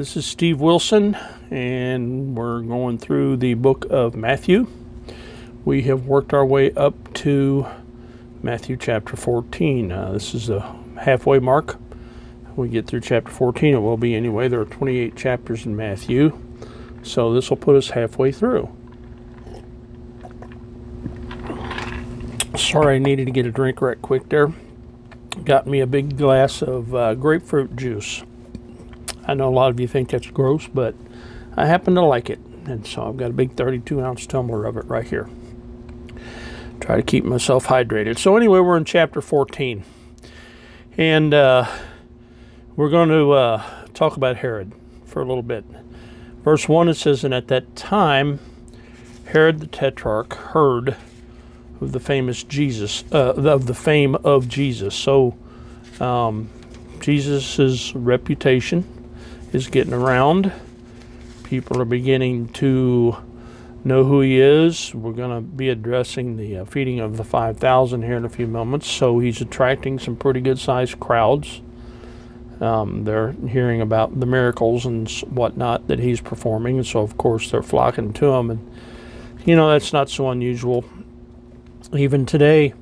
This is Steve Wilson, and we're going through the book of Matthew. We have worked our way up to Matthew chapter 14. Uh, this is the halfway mark. We get through chapter 14, it will be anyway. There are 28 chapters in Matthew, so this will put us halfway through. Sorry, I needed to get a drink right quick there got me a big glass of uh, grapefruit juice. I know a lot of you think that's gross, but I happen to like it. And so I've got a big 32 ounce tumbler of it right here. Try to keep myself hydrated. So, anyway, we're in chapter 14. And uh, we're going to uh, talk about Herod for a little bit. Verse 1 it says, And at that time, Herod the Tetrarch heard of the famous Jesus, uh, of the fame of Jesus. So, um, Jesus's reputation is getting around. People are beginning to know who he is. We're going to be addressing the uh, feeding of the 5,000 here in a few moments. So, he's attracting some pretty good sized crowds. Um, they're hearing about the miracles and whatnot that he's performing, and so of course they're flocking to him. And you know that's not so unusual even today,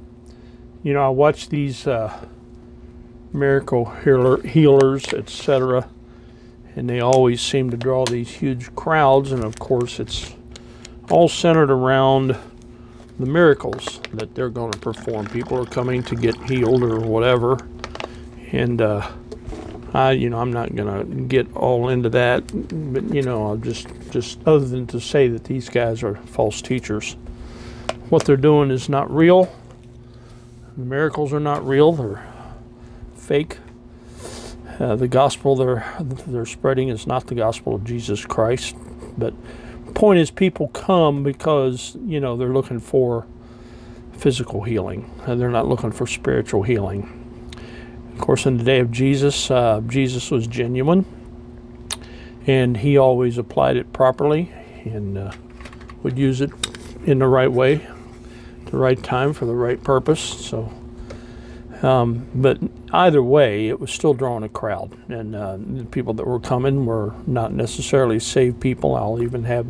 you know, I watch these uh, miracle healer, healers, etc., and they always seem to draw these huge crowds. And of course, it's all centered around the miracles that they're going to perform. People are coming to get healed or whatever, and uh, I, you know, I'm not going to get all into that, but you know, I'll just, just other than to say that these guys are false teachers what they're doing is not real. The miracles are not real, they're fake. Uh, the gospel they're, they're spreading is not the gospel of Jesus Christ. But point is, people come because, you know, they're looking for physical healing, and they're not looking for spiritual healing. Of course, in the day of Jesus, uh, Jesus was genuine, and he always applied it properly and uh, would use it in the right way the right time for the right purpose. So, um, but either way, it was still drawing a crowd, and uh, the people that were coming were not necessarily saved people. I'll even have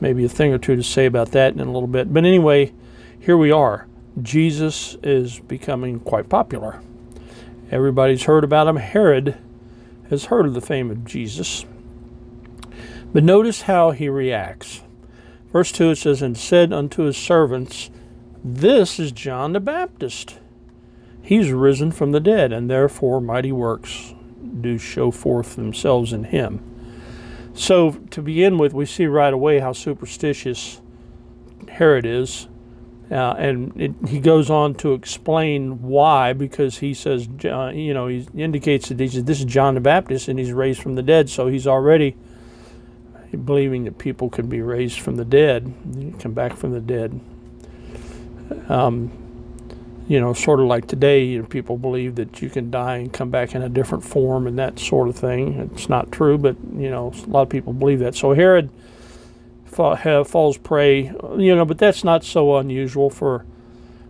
maybe a thing or two to say about that in a little bit. But anyway, here we are. Jesus is becoming quite popular. Everybody's heard about him. Herod has heard of the fame of Jesus. But notice how he reacts. Verse 2 it says, And said unto his servants, this is John the Baptist. He's risen from the dead, and therefore mighty works do show forth themselves in him. So, to begin with, we see right away how superstitious Herod is. Uh, and it, he goes on to explain why, because he says, uh, you know, he indicates that he says, this is John the Baptist and he's raised from the dead. So he's already believing that people could be raised from the dead, come back from the dead. Um, you know, sort of like today, you know, people believe that you can die and come back in a different form and that sort of thing. It's not true, but you know, a lot of people believe that. So Herod fa- falls prey, you know, but that's not so unusual for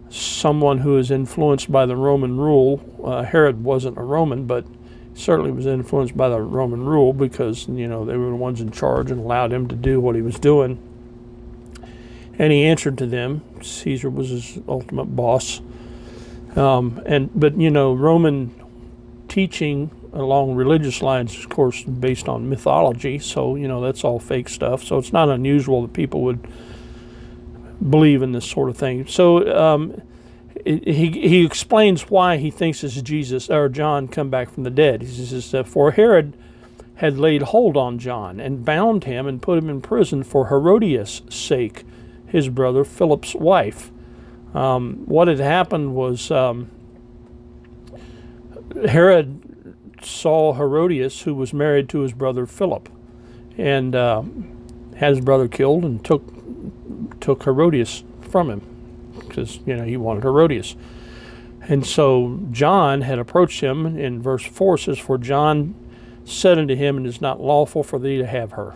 someone who is influenced by the Roman rule. Uh, Herod wasn't a Roman, but certainly was influenced by the Roman rule because you know they were the ones in charge and allowed him to do what he was doing. And he answered to them. Caesar was his ultimate boss. Um, and but you know Roman teaching along religious lines, of course, based on mythology. So, you know, that's all fake stuff. So it's not unusual that people would believe in this sort of thing. So um, he, he explains why he thinks is Jesus or John come back from the dead. He says, For Herod had laid hold on John and bound him and put him in prison for Herodias' sake, his brother Philip's wife. Um, what had happened was um, Herod saw Herodias, who was married to his brother Philip, and uh, had his brother killed and took took Herodias from him because you know he wanted Herodias. And so John had approached him in verse 4 says, For John said unto him, It is not lawful for thee to have her.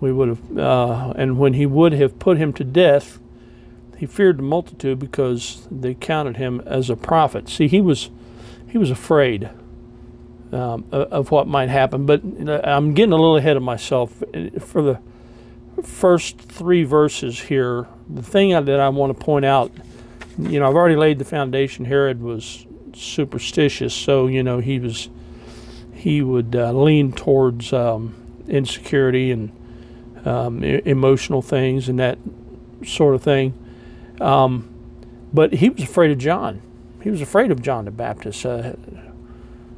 We would have, uh, and when he would have put him to death, he feared the multitude because they counted him as a prophet. See, he was he was afraid um, of what might happen. But I'm getting a little ahead of myself. For the first three verses here, the thing that I want to point out, you know, I've already laid the foundation. Herod was superstitious, so you know he was he would uh, lean towards um, insecurity and um, emotional things and that sort of thing. Um, but he was afraid of John. He was afraid of John the Baptist. Uh,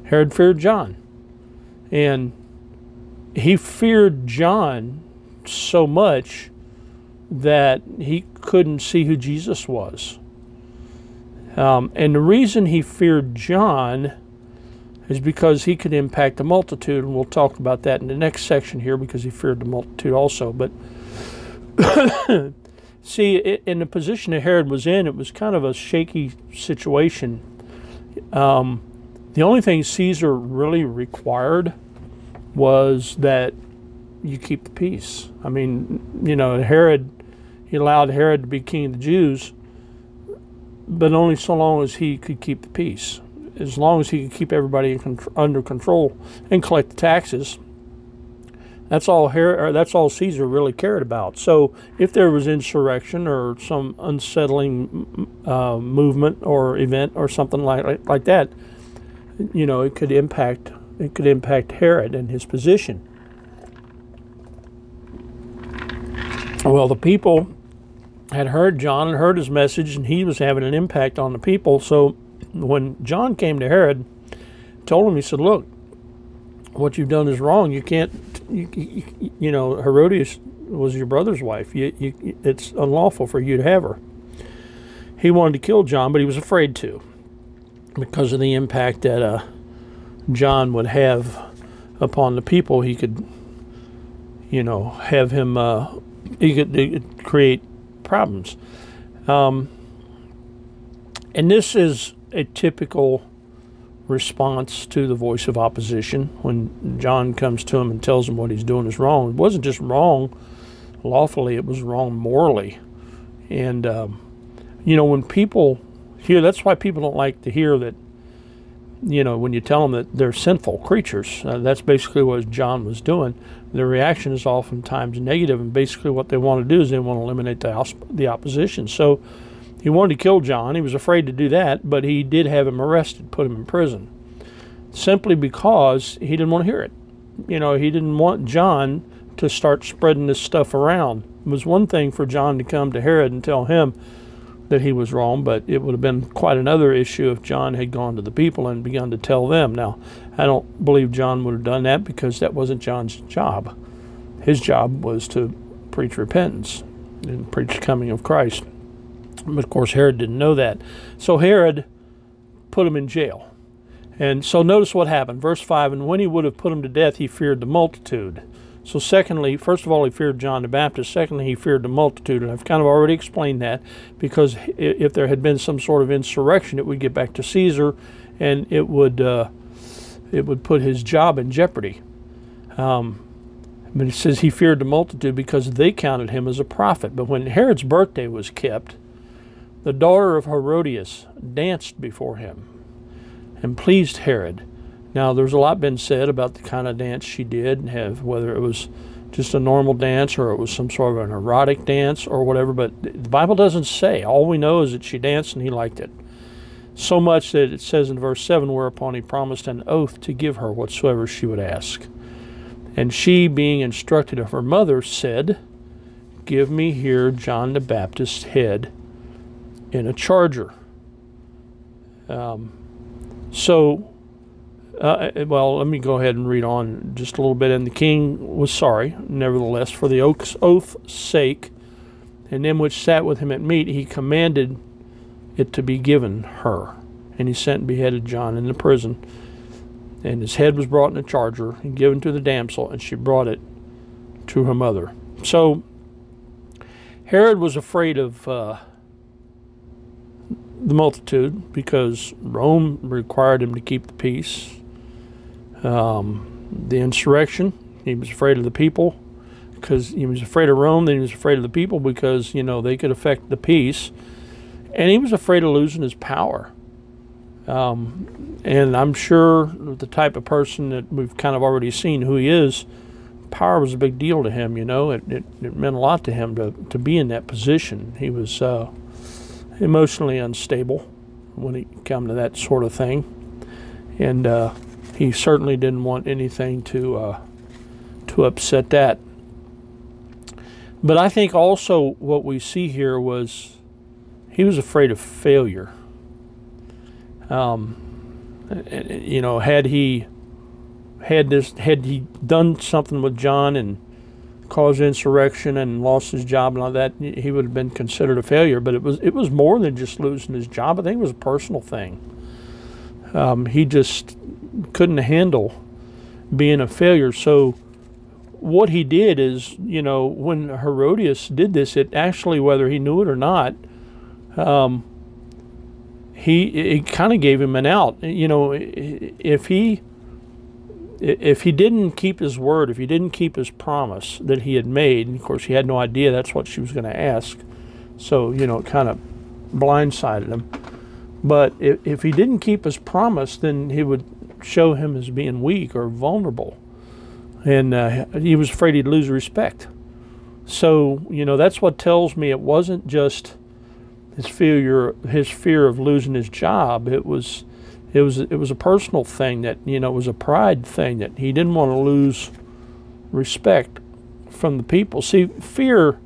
Herod feared John. And he feared John so much that he couldn't see who Jesus was. Um, and the reason he feared John is because he could impact the multitude, and we'll talk about that in the next section here because he feared the multitude also. But see, in the position that Herod was in, it was kind of a shaky situation. Um, the only thing Caesar really required was that you keep the peace. I mean, you know, Herod, he allowed Herod to be king of the Jews, but only so long as he could keep the peace. As long as he could keep everybody under control and collect the taxes, that's all Herod, that's all Caesar really cared about. So if there was insurrection or some unsettling uh, movement or event or something like like that, you know, it could impact it could impact Herod and his position. Well, the people had heard John and heard his message, and he was having an impact on the people. So when John came to Herod, told him, he said, "Look, what you've done is wrong. You can't, you, you, you know, Herodias was your brother's wife. You, you, it's unlawful for you to have her." He wanted to kill John, but he was afraid to because of the impact that uh, John would have upon the people. He could, you know, have him. Uh, he, could, create problems, um, and this is a typical response to the voice of opposition when John comes to him and tells him what he's doing is wrong. It wasn't just wrong lawfully; it was wrong morally, and um, you know when people hear. That's why people don't like to hear that. You know, when you tell them that they're sinful creatures, uh, that's basically what John was doing. The reaction is oftentimes negative, and basically what they want to do is they want to eliminate the the opposition. So he wanted to kill John. He was afraid to do that, but he did have him arrested, put him in prison, simply because he didn't want to hear it. You know, he didn't want John to start spreading this stuff around. It was one thing for John to come to Herod and tell him, that he was wrong, but it would have been quite another issue if John had gone to the people and begun to tell them. Now, I don't believe John would have done that because that wasn't John's job. His job was to preach repentance and preach the coming of Christ. But of course, Herod didn't know that. So Herod put him in jail. And so notice what happened. Verse 5 And when he would have put him to death, he feared the multitude so, secondly, first of all, he feared John the Baptist. Secondly, he feared the multitude. And I've kind of already explained that because if there had been some sort of insurrection, it would get back to Caesar and it would, uh, it would put his job in jeopardy. Um, but it says he feared the multitude because they counted him as a prophet. But when Herod's birthday was kept, the daughter of Herodias danced before him and pleased Herod. Now, there's a lot been said about the kind of dance she did, have whether it was just a normal dance or it was some sort of an erotic dance or whatever, but the Bible doesn't say. All we know is that she danced and he liked it. so much that it says in verse 7 whereupon he promised an oath to give her whatsoever she would ask. And she, being instructed of her mother, said, Give me here John the Baptist's head in a charger. Um, so, uh, well, let me go ahead and read on just a little bit. And the king was sorry, nevertheless, for the oath's sake, and them which sat with him at meat, he commanded it to be given her. And he sent and beheaded John in the prison. And his head was brought in a charger and given to the damsel, and she brought it to her mother. So Herod was afraid of uh, the multitude because Rome required him to keep the peace. Um, the insurrection, he was afraid of the people because he was afraid of Rome, then he was afraid of the people because, you know, they could affect the peace. And he was afraid of losing his power. Um, and I'm sure the type of person that we've kind of already seen who he is, power was a big deal to him, you know. It, it, it meant a lot to him to, to be in that position. He was uh, emotionally unstable when it come to that sort of thing. And uh, he certainly didn't want anything to, uh, to upset that. But I think also what we see here was he was afraid of failure. Um, you know, had he had this, had he done something with John and caused insurrection and lost his job and all that, he would have been considered a failure. But it was it was more than just losing his job. I think it was a personal thing. Um, he just couldn't handle being a failure. So what he did is, you know, when Herodias did this, it actually, whether he knew it or not, um, he it kind of gave him an out. You know, if he if he didn't keep his word, if he didn't keep his promise that he had made, and of course he had no idea that's what she was going to ask, so you know it kind of blindsided him. But if, if he didn't keep his promise, then he would show him as being weak or vulnerable and uh, he was afraid he'd lose respect. So you know that's what tells me it wasn't just his fear his fear of losing his job. It was it was it was a personal thing that you know it was a pride thing that he didn't want to lose respect from the people. See, fear.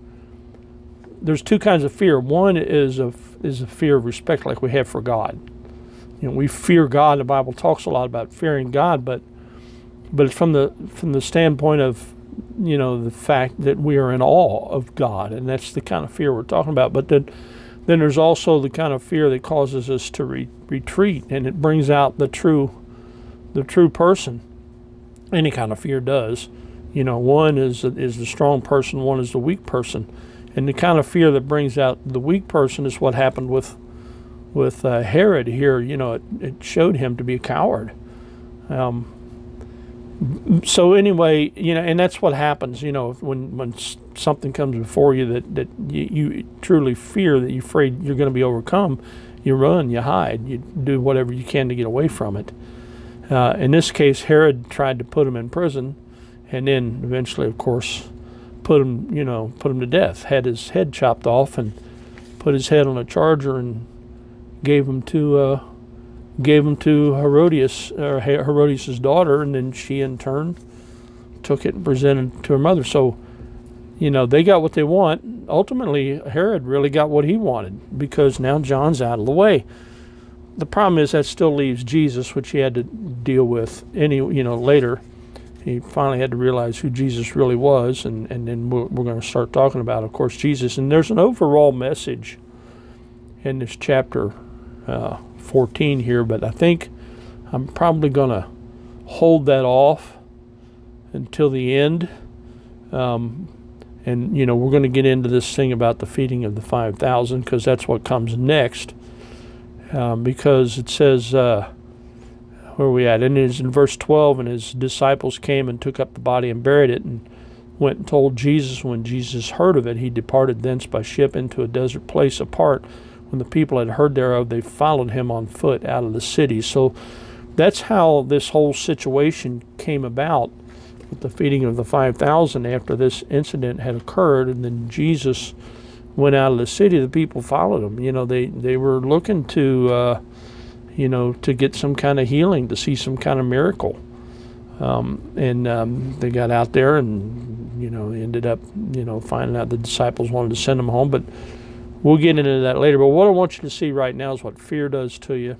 There's two kinds of fear. One is a is a fear of respect, like we have for God. You know, we fear God. The Bible talks a lot about fearing God, but but from the from the standpoint of you know the fact that we are in awe of God, and that's the kind of fear we're talking about. But then then there's also the kind of fear that causes us to re- retreat, and it brings out the true the true person. Any kind of fear does. You know, one is is the strong person, one is the weak person, and the kind of fear that brings out the weak person is what happened with with uh, Herod here. You know, it, it showed him to be a coward. Um, so anyway, you know, and that's what happens, you know, when when something comes before you that that you, you truly fear that you're afraid you're going to be overcome, you run, you hide, you do whatever you can to get away from it. Uh, in this case, Herod tried to put him in prison, and then eventually, of course, put him, you know, put him to death. Had his head chopped off and put his head on a charger and gave him to. Uh, gave them to Herodias, or Herodias' daughter, and then she in turn took it and presented it to her mother. So, you know, they got what they want. Ultimately, Herod really got what he wanted because now John's out of the way. The problem is that still leaves Jesus, which he had to deal with any, you know, later. He finally had to realize who Jesus really was, and, and then we're, we're going to start talking about, of course, Jesus. And there's an overall message in this chapter uh, 14 here, but I think I'm probably going to hold that off until the end. Um, and, you know, we're going to get into this thing about the feeding of the 5,000 because that's what comes next. Um, because it says, uh, where are we at? And it is in verse 12, and his disciples came and took up the body and buried it and went and told Jesus. When Jesus heard of it, he departed thence by ship into a desert place apart when the people had heard thereof, they followed him on foot out of the city. So that's how this whole situation came about with the feeding of the 5,000 after this incident had occurred. And then Jesus went out of the city. The people followed him. You know, they, they were looking to, uh, you know, to get some kind of healing, to see some kind of miracle. Um, and um, they got out there and, you know, ended up, you know, finding out the disciples wanted to send them home. But we'll get into that later. But what I want you to see right now is what fear does to you,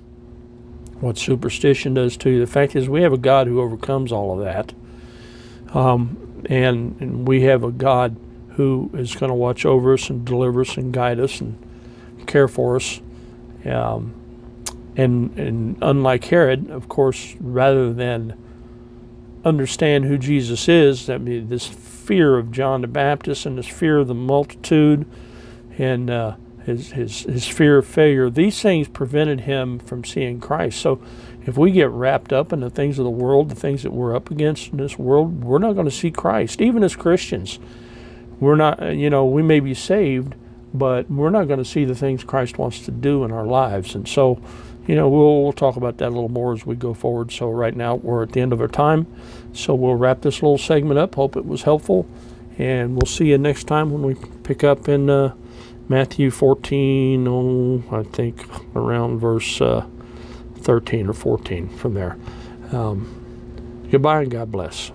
what superstition does to you. The fact is, we have a God who overcomes all of that. Um, and, and we have a God who is going to watch over us and deliver us and guide us and care for us. Um, and, and unlike Herod, of course, rather than understand who Jesus is, that this fear of John the Baptist and this fear of the multitude and uh, his, his, his fear of failure, these things prevented him from seeing Christ. So if we get wrapped up in the things of the world, the things that we're up against in this world, we're not going to see Christ. Even as Christians, we're not, uh, you know, we may be saved, but we're not going to see the things Christ wants to do in our lives. And so, you know, we'll, we'll talk about that a little more as we go forward. So, right now, we're at the end of our time. So, we'll wrap this little segment up. Hope it was helpful. And we'll see you next time when we pick up in uh, Matthew 14, oh, I think around verse uh, 13 or 14 from there. Um, goodbye and God bless.